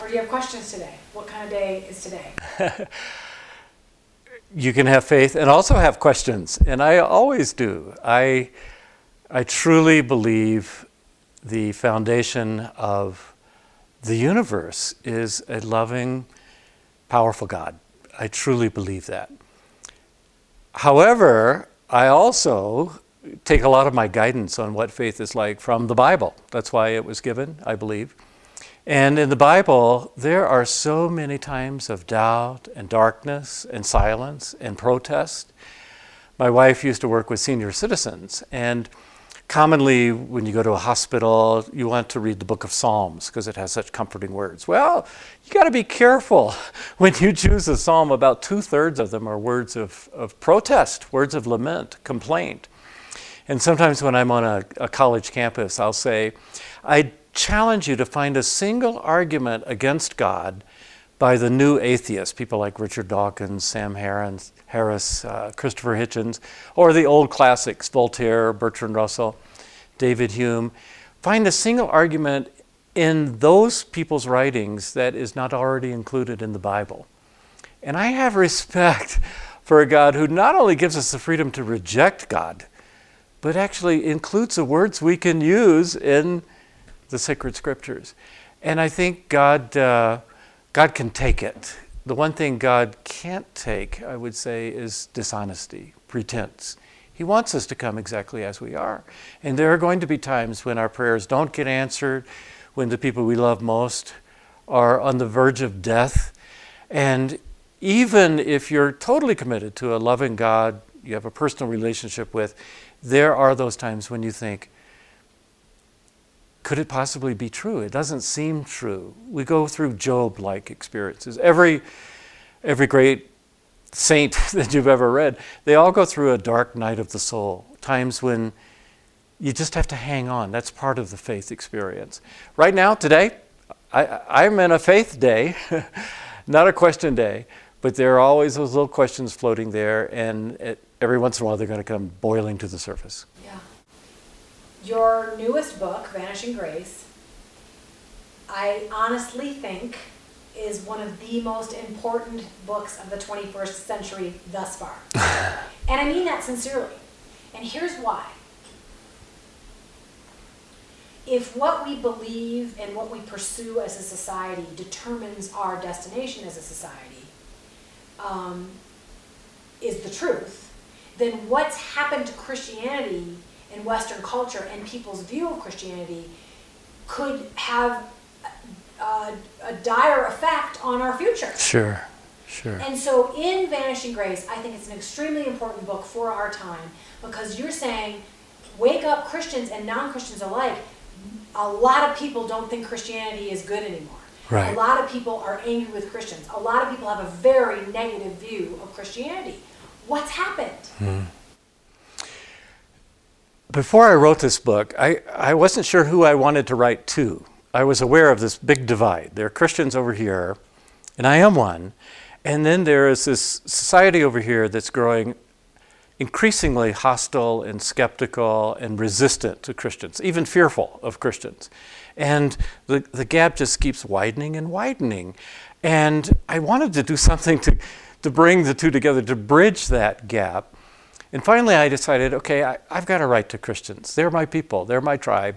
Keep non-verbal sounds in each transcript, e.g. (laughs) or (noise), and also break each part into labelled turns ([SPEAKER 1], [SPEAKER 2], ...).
[SPEAKER 1] Or do you have questions today? What kind of day is today? (laughs)
[SPEAKER 2] you can have faith and also have questions, and I always do. I, I truly believe the foundation of the universe is a loving, powerful God. I truly believe that. However, I also take a lot of my guidance on what faith is like from the Bible. That's why it was given, I believe. And in the Bible, there are so many times of doubt and darkness and silence and protest. My wife used to work with senior citizens, and commonly when you go to a hospital, you want to read the book of Psalms because it has such comforting words. Well, you got to be careful (laughs) when you choose a psalm. About two thirds of them are words of, of protest, words of lament, complaint. And sometimes when I'm on a, a college campus, I'll say, I challenge you to find a single argument against God by the new atheists, people like Richard Dawkins, Sam Harris, Harris uh, Christopher Hitchens, or the old classics, Voltaire, Bertrand Russell, David Hume. Find a single argument in those people's writings that is not already included in the Bible. And I have respect (laughs) for a God who not only gives us the freedom to reject God, but actually includes the words we can use in the sacred scriptures. And I think God, uh, God can take it. The one thing God can't take, I would say, is dishonesty, pretense. He wants us to come exactly as we are. And there are going to be times when our prayers don't get answered, when the people we love most are on the verge of death. And even if you're totally committed to a loving God, you have a personal relationship with, there are those times when you think, could it possibly be true? It doesn't seem true. We go through Job like experiences. Every, every great saint (laughs) that you've ever read, they all go through a dark night of the soul, times when you just have to hang on. That's part of the faith experience. Right now, today, I, am in a faith day, (laughs) not a question day, but there are always those little questions floating there, and it, every once in a while they're going to come boiling to the surface.
[SPEAKER 1] Yeah your newest book, Vanishing Grace, I honestly think is one of the most important books of the 21st century thus far. (laughs) and I mean that sincerely. And here's why. If what we believe and what we pursue as a society determines our destination as a society um, is the truth, then what's happened to Christianity in Western culture and people's view of Christianity could have a, a dire effect on our future.
[SPEAKER 2] Sure, sure.
[SPEAKER 1] And so, in Vanishing Grace, I think it's an extremely important book for our time because you're saying, wake up Christians and non Christians alike. A lot of people don't think Christianity is good anymore.
[SPEAKER 2] Right.
[SPEAKER 1] A lot of people are angry with Christians. A lot of people have a very negative view of Christianity. What's happened?
[SPEAKER 2] Mm before I wrote this book, I, I wasn't sure who I wanted to write to. I was aware of this big divide. There are Christians over here, and I am one. And then there is this society over here that's growing increasingly hostile and skeptical and resistant to Christians, even fearful of Christians. And the, the gap just keeps widening and widening. And I wanted to do something to, to bring the two together, to bridge that gap. And finally, I decided okay, I, have got to write to Christians. They're my people, they're my tribe.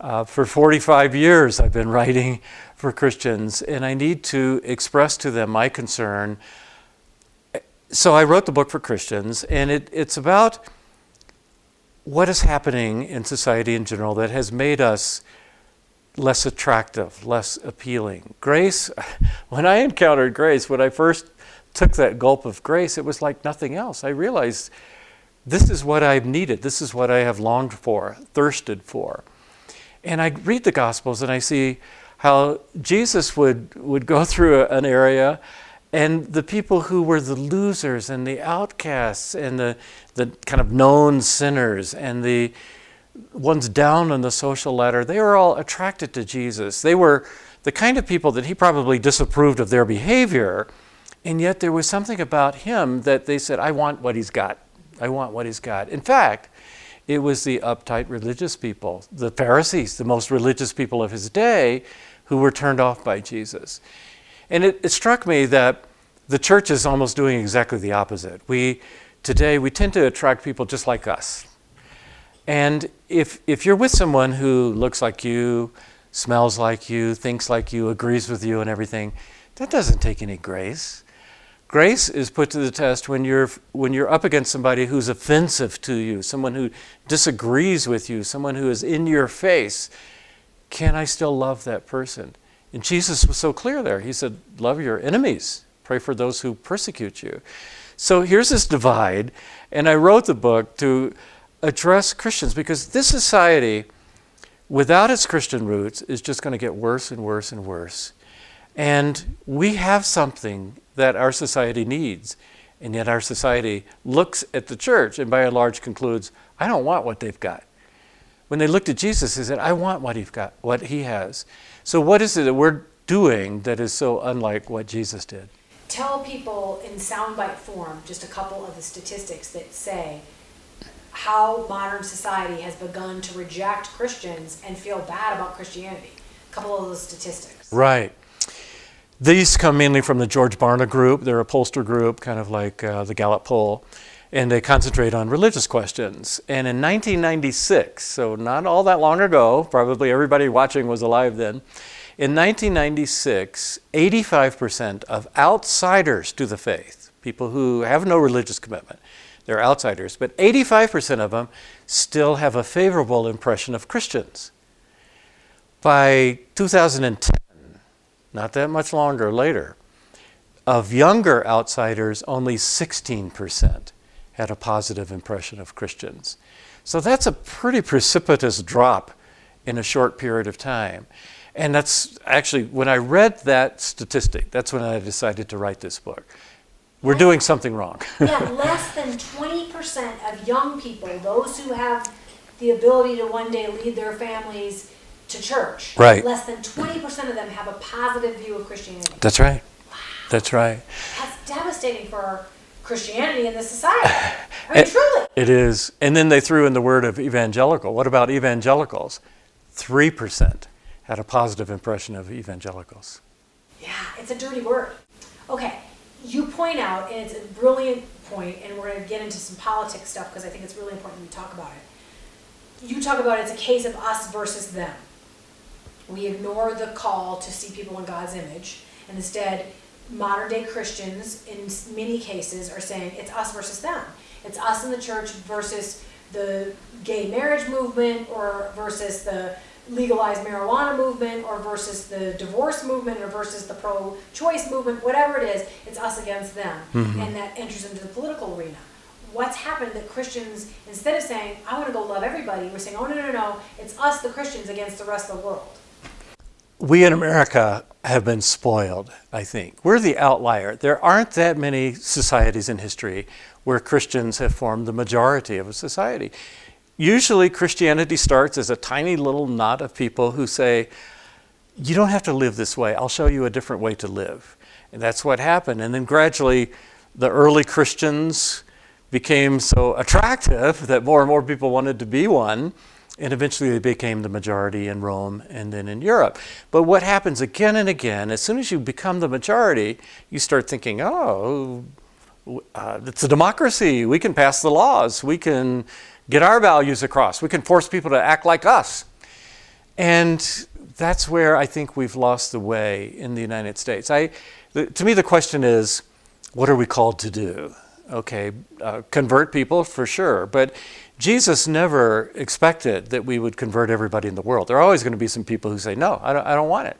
[SPEAKER 2] Uh, for 45 years, I've been (laughs) writing for Christians, and I need to express to them my concern. So I wrote the book for Christians, and it, it's about what is happening in society in general that has made us less attractive, less appealing. Grace, (laughs) when I encountered grace, when I first took that gulp of grace, it was like nothing else. I realized this is what I've needed. This is what I have longed for, thirsted for. And I read the Gospels and I see how Jesus would, would go (laughs) through an area and the people who were the losers and the outcasts and the, the kind of known sinners and the ones down on the social ladder, they were all attracted to Jesus. They were the kind of people that he probably disapproved of their behavior, and yet there was something about him that they said, I want what he's got. I want what he's got. In fact, it was the uptight religious people, the Pharisees, the most religious people of his day, who were turned off by Jesus. And it, it struck me that the church is almost doing exactly the opposite. We today we tend to attract people just like us. And if if you're with someone who looks like you, smells like you, thinks like you, agrees with you and everything, that doesn't take any grace. Grace is put to the test when you're, when you're up against somebody who's offensive to you, someone who disagrees with you, someone who is in your face. Can I still love that person? And Jesus was so clear there. He said, Love your enemies, pray for those who persecute you. So here's this divide, and I wrote the book to address Christians because this society, without its Christian roots, is just going to get worse and worse and worse. And we have something that our society needs. And yet our society looks at the church and by and large concludes, I don't want what they've got. When they looked at Jesus, they said, I want what he's got, what he has. So what is it that we're doing that is so unlike what Jesus did?
[SPEAKER 1] Tell people in soundbite form just a couple of the statistics that say how modern society has begun to reject Christians and feel bad about Christianity. A couple of those statistics.
[SPEAKER 2] Right. These come mainly from the George Barna group. They're a pollster group, kind of like uh, the Gallup poll, and they concentrate on religious questions. And in 1996, so not all that long ago, probably everybody watching was alive then. In 1996, 85% of outsiders to the faith, people who have no religious commitment, they're outsiders, but 85% of them still have a favorable impression of Christians. By 2010, not that much longer later, of younger outsiders, only 16% had a positive impression of Christians. So that's a pretty precipitous drop in a short period of time. And that's actually, when I read that statistic, that's when I decided to write this book. We're doing something wrong. (laughs)
[SPEAKER 1] yeah, less than 20% of young people, those who have the ability to one day lead their families to church.
[SPEAKER 2] Right.
[SPEAKER 1] Less than 20% of them have a positive view of Christianity.
[SPEAKER 2] That's right. Wow. That's right.
[SPEAKER 1] That's devastating for Christianity in this society. I mean, (laughs) it, truly.
[SPEAKER 2] It is. And then they threw in the word of evangelical. What about evangelicals? 3% had a positive impression of evangelicals.
[SPEAKER 1] Yeah, it's a dirty word. Okay, you point out, and it's a brilliant point, and we're going to get into some politics stuff because I think it's really important we talk about it. You talk about it's a case of us versus them. We ignore the call to see people in God's image, and instead, modern day Christians, in many cases, are saying it's us versus them. It's us in the church versus the gay marriage movement, or versus the legalized marijuana movement, or versus the divorce movement, or versus the pro choice movement, whatever it is, it's us against them. Mm-hmm. And that enters into the political arena what's happened that Christians, instead of saying, I want to go love everybody, we're saying, oh, no, no, no, it's us, the Christians, against the rest of the world
[SPEAKER 2] we in America have been spoiled, I think. We're the outlier. There aren't that many societies in history where Christians have formed the majority of a society. Usually, Christianity starts as a tiny little knot of people who say, You don't have to live this way, I'll show you a different way to live. And that's what happened. And then gradually, the early Christians became so attractive (laughs) that more and more people wanted to be one and eventually they became the majority in Rome and then in Europe. But what happens again and again, as soon as you become the majority, you start thinking, oh, uh, it's a democracy. We can pass the laws. We can get our values across. We can force people to act like us. And that's where I think we've lost the way in the United States. I, the, to me, the question is, what are we called to do? Okay, uh, convert people for sure, but Jesus never expected that we would convert everybody in the world. There are always going to be some people who say, no, I don't, I don't want it.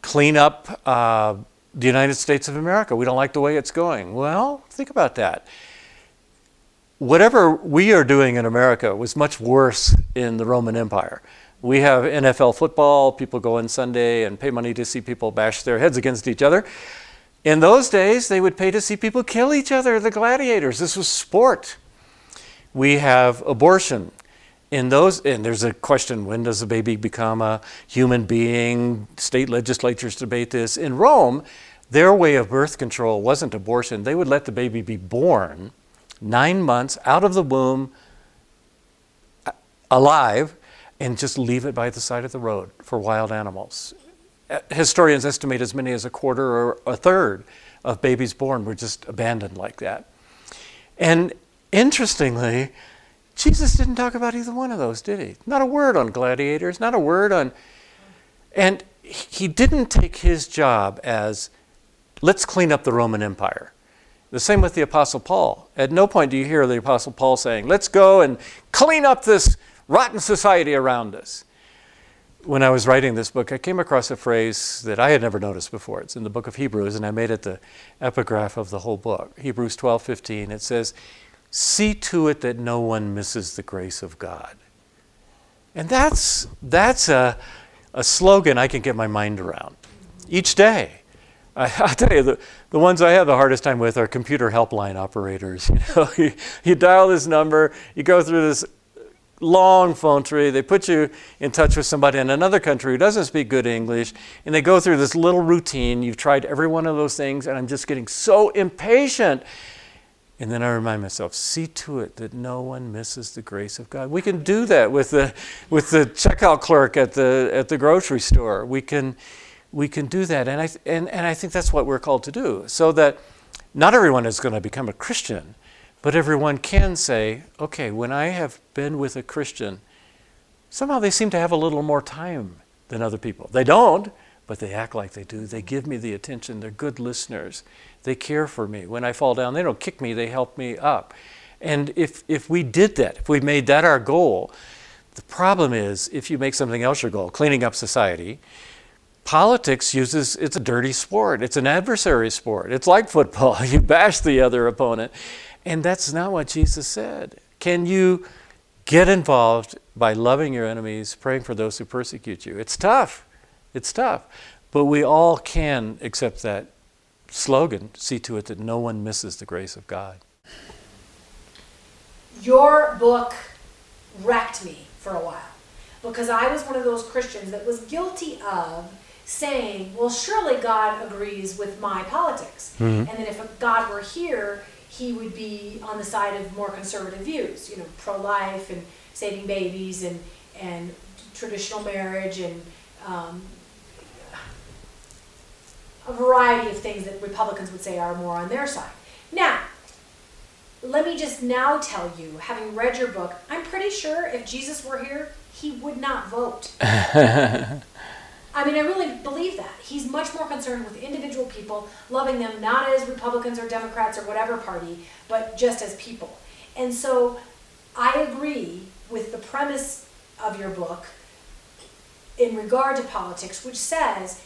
[SPEAKER 2] Clean up uh, the United States of America. We don't like the way it's going. Well, think about that. Whatever we are doing in America was much worse in the Roman Empire. We have NFL football, people go on Sunday and pay money to see people bash their heads against each other. In those days, they would pay to see people kill each other, the gladiators. This was sport we have abortion. In those, and there's a question when does a baby become a human being? State legislatures debate this. In Rome, their way of birth control wasn't abortion. They would let the baby be born nine months out of the womb alive and just leave it by the side of the road for wild animals. uh, historians estimate as many as a quarter or a third of babies born were just abandoned like that. And interestingly, Jesus didn't talk about either one of those, did he? Not a word on gladiators, not a word on. And he didn't take his job as, let's clean up the Roman Empire. The same with the Apostle Paul. At no point do you hear the Apostle Paul saying, let's go and clean up this rotten society around us. When I was writing this book, I came across a phrase that I had never noticed before. It's in the book of Hebrews, and I made it the epigraph of the whole book. Hebrews 12 15. It says, See to it that no one misses the grace of God. And that's, that's a, a slogan I can get my mind around each day. I, (laughs) I tell you, the, the ones I have the hardest time with are computer helpline operators. (laughs) You know, (laughs) you, you dial this number, you go through this long phone tree. They put you in touch with somebody in another country who doesn't speak good English, and they go through this little routine. You've tried every one of those things, and I'm just getting so impatient. And then I remind myself, see to it that no one misses the grace of God. We can do that with the, with the checkout clerk at the, at the grocery store. We can, we can do that. And I, and, and I think that's what we're called to do. So that not everyone is going to become a Christian, but everyone can say, okay, when I have been with a Christian, somehow they seem to have a little more time than other people. They don't, but they act like they do. They give me the attention. They're good listeners. They care for me. When I fall down, they don't kick me, they help me up. And if, if we did that, if we made that our goal, the problem is if you make something else your goal, cleaning up society, politics uses it's a dirty sport. It's an adversary sport. It's like football. (laughs) You bash the other opponent. And that's not what Jesus said. Can you get involved by loving your enemies, praying for those who persecute you? It's tough. It's tough. But we all can accept that slogan see to it that no one misses the grace of God.
[SPEAKER 1] Your book wrecked me for a while because I was one of those Christians that was guilty of saying, well, surely God agrees with my politics. Mm-hmm. And that if God were here, he would be on the side of more conservative views, you know, pro life and saving babies and, and traditional marriage and um, a variety of things that Republicans would say are more on their side. Now, let me just now tell you, having read your book, I'm pretty sure if Jesus were here, he would not vote. (laughs) I mean, I really believe that. He's much more concerned with individual people, loving them not as Republicans or Democrats or whatever party, but just as people. And so I agree with the premise of your book in regard to politics, which says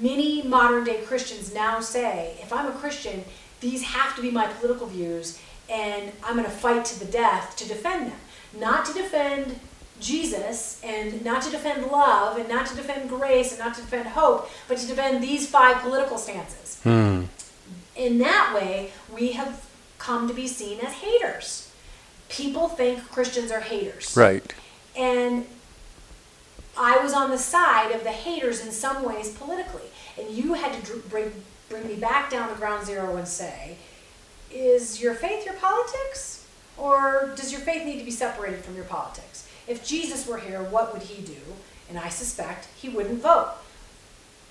[SPEAKER 1] many modern day Christians now say, if I'm a Christian, these have to be my political views, and I'm going to fight to the death to defend them. Not to defend Jesus, and not to defend love, and not to defend grace, and not to defend hope, but to defend these five political stances. Hmm. In that way, we have come to be seen as haters. People think Christians are haters.
[SPEAKER 2] Right.
[SPEAKER 1] And I was on the side of the haters in some ways politically. And you had to bring, bring me back down to ground zero and say, is your faith your politics? Or does your faith need to be separated from your politics? If Jesus were here, what would he do? And I suspect he wouldn't vote.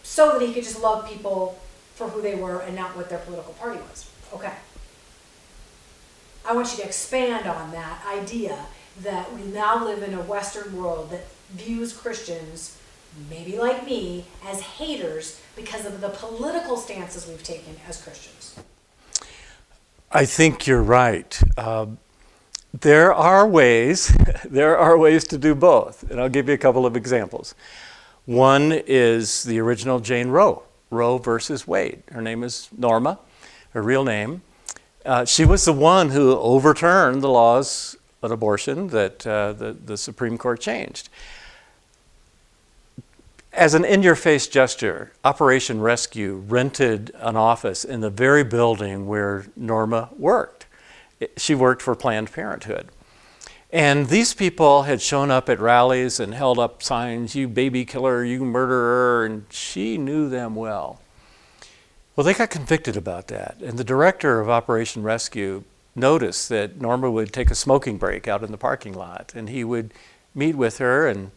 [SPEAKER 1] So that he could just love people for who they were and not what their political party was. Okay. I want you to expand on that idea that we now live in a Western world that views Christians, maybe like me, as haters because of the political stances we've taken as Christians.
[SPEAKER 2] I think you're right. Um, there are ways, (laughs) there are ways to do both, and I'll give you a couple of examples. One is the original Jane Roe, Roe versus Wade. Her name is Norma, her real name. Uh, she was the one who overturned the laws of abortion that uh, the, the Supreme Court changed. As an in your face gesture, Operation Rescue rented an office in the very building where Norma worked. She worked for Planned Parenthood. And these people had shown up at rallies and held up signs, you baby killer, you murderer, and she knew them well. Well, they got convicted about that. And the director of Operation Rescue noticed that Norma would take a smoking break out in the parking lot, and he would meet with her and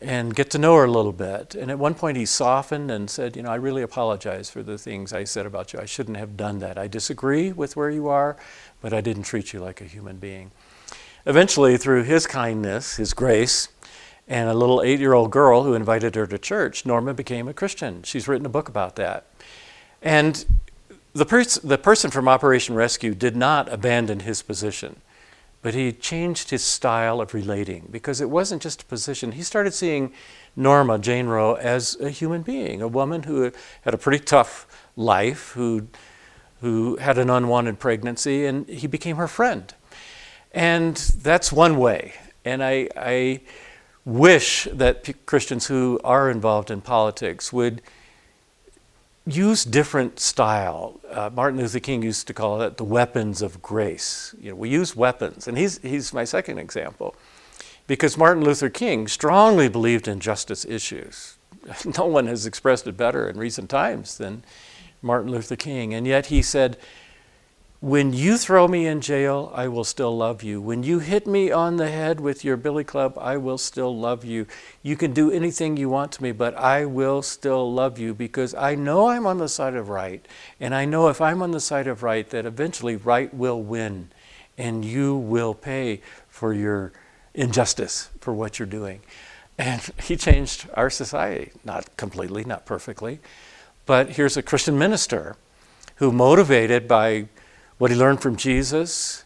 [SPEAKER 2] and get to know her a little bit. And at one point, he softened and said, You know, I really apologize for the things I said about you. I shouldn't have done that. I disagree with where you are, but I didn't treat you like a human being. Eventually, through his kindness, his grace, and a little eight year old girl who invited her to church, Norma became a Christian. She's written a book about that. And the, the person from Operation Rescue did not abandon his position but he changed his style of relating because it wasn't just a position. He started seeing Norma Jane Roe as a human being, a woman who had a pretty tough life, who, who had an unwanted pregnancy, and he became her friend. And that's one way. And I, I wish that Christians who are involved in politics would use different style. Uh, Martin Luther King used to call it the weapons of grace. You know, we use weapons, and he's, he's my second example. Because Martin Luther King strongly believed in justice issues. (laughs) No one has expressed it better in recent times than Martin Luther King. And yet he said, when you throw me in jail, I will still love you. When you hit me on the head with your billy club, I will still love you. You can do anything you want to me, but I will still love you because I know I'm on the side of right. And I know if I'm on the side of right, that eventually right will win and you will pay for your injustice for what you're doing. And (laughs) he changed our society, not completely, not perfectly. But here's a Christian minister who, motivated by what he learned from Jesus,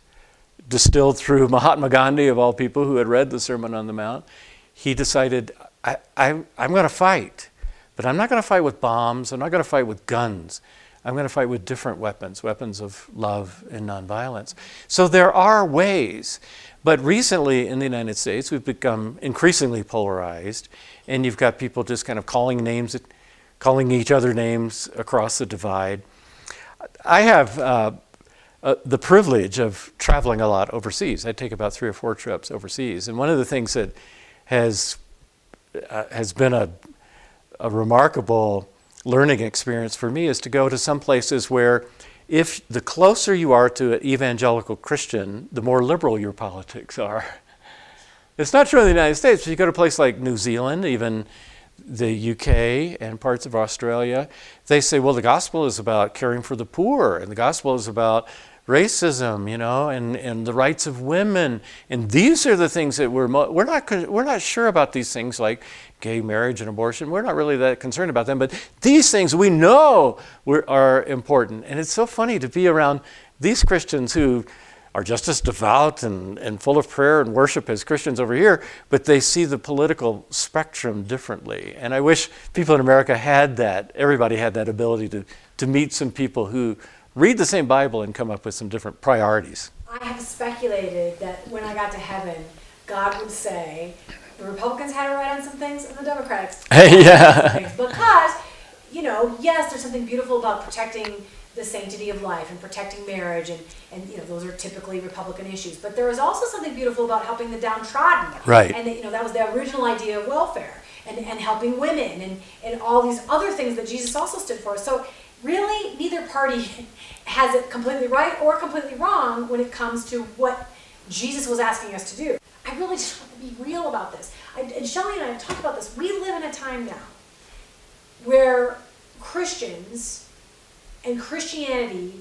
[SPEAKER 2] distilled through (laughs) Mahatma Gandhi, of all people who had read the Sermon on the Mount, he decided, I, I'm going to fight, but I'm not going to fight with bombs, I'm not going to fight with guns. I'm going to fight with different weapons, weapons of love and nonviolence. So there are ways. But recently in the United States, we've become increasingly polarized, and you've got people just kind of calling names, calling each other names across the divide. I have uh, uh, the privilege of traveling a lot overseas. I take about three or four trips overseas, and one of the things that has uh, has been a, a remarkable learning experience for me is to go to some places where, if the closer you are to an evangelical Christian, the more liberal your politics are. (laughs) It's not true in the United States. If you go to a place like New Zealand, even the UK and parts of Australia, they say, well, the gospel is about caring for the poor, and the gospel is about racism, you know, and, and the rights of women. And these are the things that we're, we're, not, we're not sure about these things like gay marriage and abortion. We're not really that concerned about them. But these things we know are important. And it's so funny to be around these Christians who are just as devout and, and full of prayer and worship as Christians over here, but they see the political spectrum differently. And I wish people in America had that, everybody had that ability to, to meet some people who read the same Bible and come up with some different priorities.
[SPEAKER 1] I have speculated that when I got to heaven, God would say, the Republicans had it right on some things and the Democrats (laughs)
[SPEAKER 2] yeah.
[SPEAKER 1] Because, you know, yes, there's something beautiful about protecting the sanctity of life and protecting marriage and, and you know those are typically republican issues. But there is also something beautiful about helping the downtrodden.
[SPEAKER 2] Right.
[SPEAKER 1] And you know that was the original idea of welfare and, and helping women and, and all these other things that jesus also stood for. So really neither party (laughs) has it completely right or completely wrong when it comes to what Jesus was asking us to do. I really just want to be real about this. I, and Shelly and I have talked about this. We live in a time now where Christians and Christianity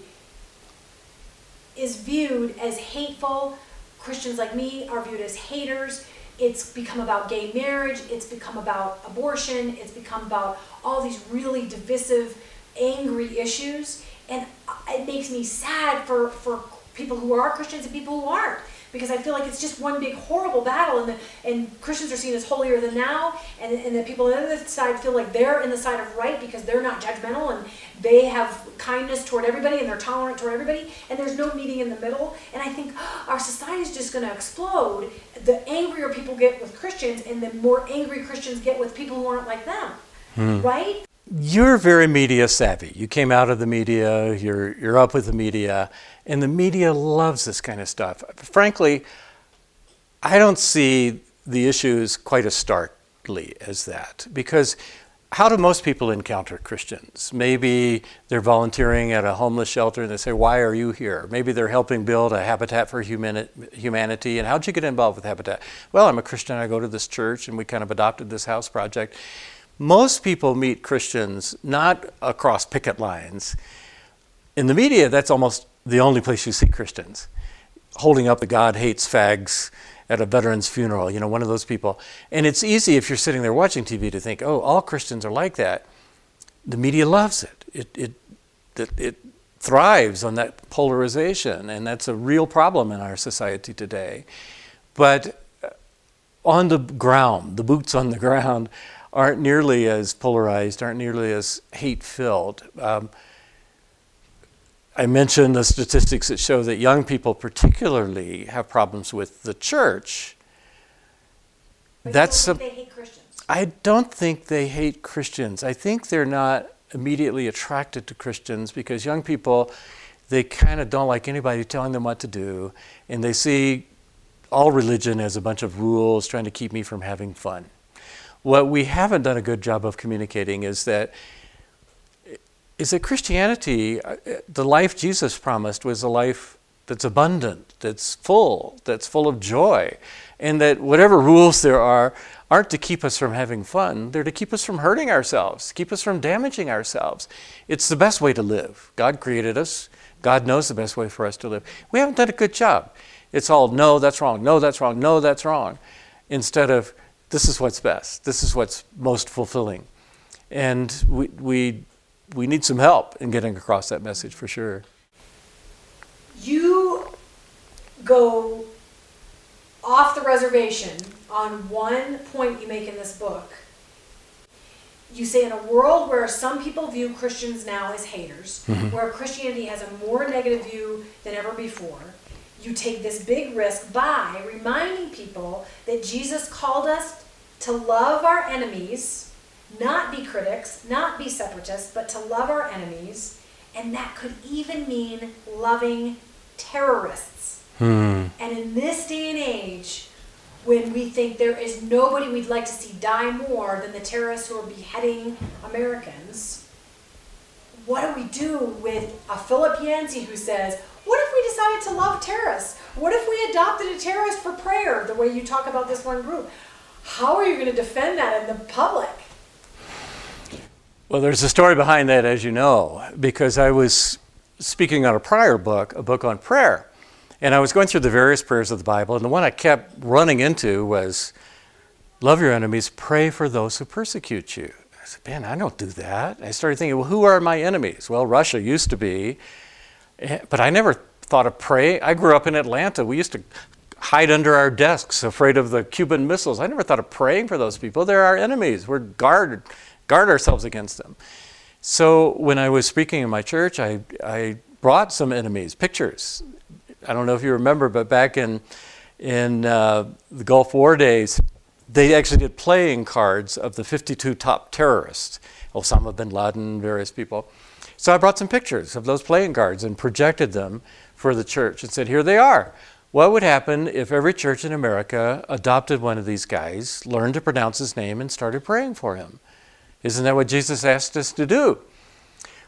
[SPEAKER 1] is viewed as hateful. Christians like me are viewed as haters. It's become about gay marriage. It's become about abortion. It's become about all these really divisive angry issues. And it makes me sad for, for people who are Christians and people who aren't. Because I feel like it's just one big horrible battle, and, the, and Christians are seen as holier than now, and, and the people on the other side feel like they're in the side of right because they're not judgmental and they have kindness toward everybody and they're tolerant toward everybody, and there's no meeting in the middle. And I think oh, our society is just going to explode. The angrier people get with Christians, and the more angry Christians get with people who aren't like them. Hmm. Right?
[SPEAKER 2] You're very media savvy. You came out of the media, you're, you're up with the media, and the media loves this kind of stuff. Frankly, I don't see the issues quite as starkly as that because how do most people encounter Christians? Maybe they're volunteering at a homeless shelter and they say, Why are you here? Maybe they're helping build a Habitat for Humanity. And how'd you get involved with Habitat? Well, I'm a Christian. I go to this church and we kind of adopted this house project. Most people meet Christians not across picket lines. In the media, that's almost the only place you see Christians holding up the God hates fags at a veteran's funeral, you know, one of those people. And it's easy if you're sitting there watching TV to think, oh, all Christians are like that. The media loves it. It, it, it, it thrives on that polarization, and that's a real problem in our society today. But on the ground, the boots on the (laughs) ground aren't nearly as polarized, aren't nearly as hate filled. Um, I mentioned the statistics that show that young people, particularly, have problems with the church.
[SPEAKER 1] But That's a,
[SPEAKER 2] I don't think they hate Christians. I think they're not immediately attracted to Christians because young people, they kind of don't like anybody telling them what to do, and they see all religion as a bunch of rules trying to keep me from having fun. What we haven't done a good job of communicating is that is that Christianity, uh, the life Jesus promised, was a life that's abundant, that's full, that's full of joy, and that whatever rules there are aren't to keep us from having fun, they're to keep us from hurting ourselves, keep us from damaging ourselves. It's the best way to live. God created us, God knows the best way for us to live. We haven't done a good job. It's all, no, that's wrong, no, that's wrong, no, that's wrong, instead of, this is what's best, this is what's most fulfilling. And we, we we need some help in getting across that message for sure.
[SPEAKER 1] You go off the reservation on one point you make in this book. You say, in a world where some people view Christians now as haters, mm-hmm. where Christianity has a more negative view than ever before, you take this big risk by reminding people that Jesus called us to love our enemies not be critics, not be separatists, but to love our enemies. And that could even mean loving terrorists. Hmm. And in this day and age, when we think there is nobody we'd like to see die more than the terrorists who are beheading Americans, what do we do with a Philip Yancey who says, What if we decided to love terrorists? What if we adopted a terrorist for prayer, the way you talk about this one group? How are you going to defend that in the public?
[SPEAKER 2] Well, there's a story behind that, as you know, because I was speaking on a prior book, a book on prayer. And I was going through the various prayers of the Bible, and the one I kept running into was love your enemies, pray for those who persecute you. I said, man, I don't do that. I started thinking, well, who are my enemies? Well, Russia used to be, but I never thought of pray. I grew up in Atlanta. We used to hide under our desks afraid of the Cuban missiles. I never thought of praying for those people. They're our enemies. We're guarded guard ourselves against them. So when I was speaking in my church, I, I brought some enemies, pictures. I don't know if you remember, but back in, in uh, the Gulf War days, they actually did playing cards of the 52 top terrorists, Osama bin Laden, various people. So I brought some pictures of those playing cards and projected them for the church and said, Here they are. What would happen if every church in America adopted one of these guys, learned to pronounce his name, and started praying for him? Isn't that what Jesus asked us to do?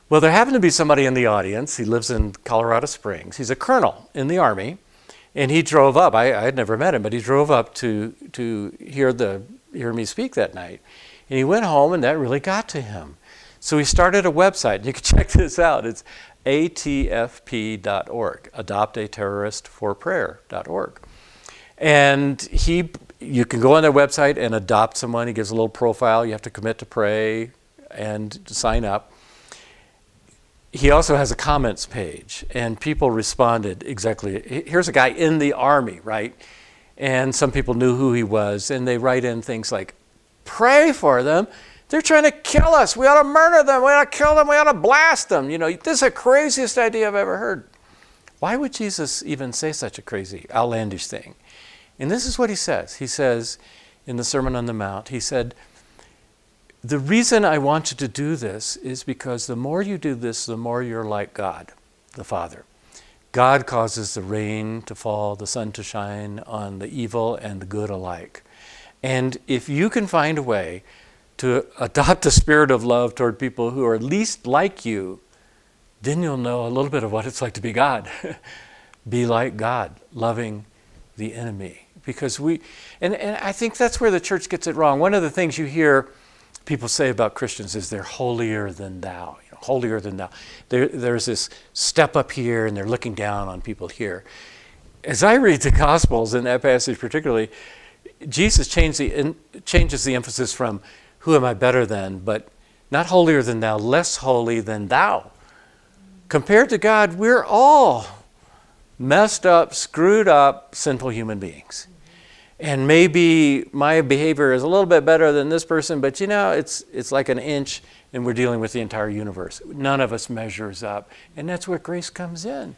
[SPEAKER 2] Well, there happened to be somebody in the audience. He lives in Colorado Springs. He's a colonel in the Army. And he drove up. I, I had never met him, but he drove up to, to hear, the, hear me speak that night. And he went home, and that really got to him. So he started a website. You can (laughs) check this out. It's atfp.org, adopt a terrorist for prayer.org. And he you can go on their website and adopt someone. He gives a little profile. You have to commit to pray and sign up. He also has a comments page, and people responded exactly. Here's a guy in the army, right? And some people knew who he was, and they write in things like, Pray for them. They're trying to kill us. We ought to murder them. We ought to kill them. We ought to blast them. You know, this is the craziest idea I've ever heard. Why would Jesus even say such a crazy, outlandish thing? And this is what he says. He says in the Sermon on the Mount, he said, The reason I want you to do this is because the more you do this, the more you're like God, the Father. God causes the rain to fall, the sun to shine on the evil and the good alike. And if you can find a way to adopt a spirit of love toward people who are least like you, then you'll know a little bit of what it's like to be God. (laughs) be like God, loving the enemy. Because we, and, and I think that's where the church gets it wrong. One of the things you hear people say about Christians is they're holier than thou, you know, holier than thou. There, there's this step up here and they're looking down on people here. As I read the Gospels in that passage particularly, Jesus the, changes the emphasis from who am I better than, but not holier than thou, less holy than thou. Compared to God, we're all messed up, screwed up, sinful human beings. And maybe my behavior is a little bit better than this person, but you know, it's, it's like an inch and we're dealing with the entire universe. None of us measures up. And that's where grace comes in.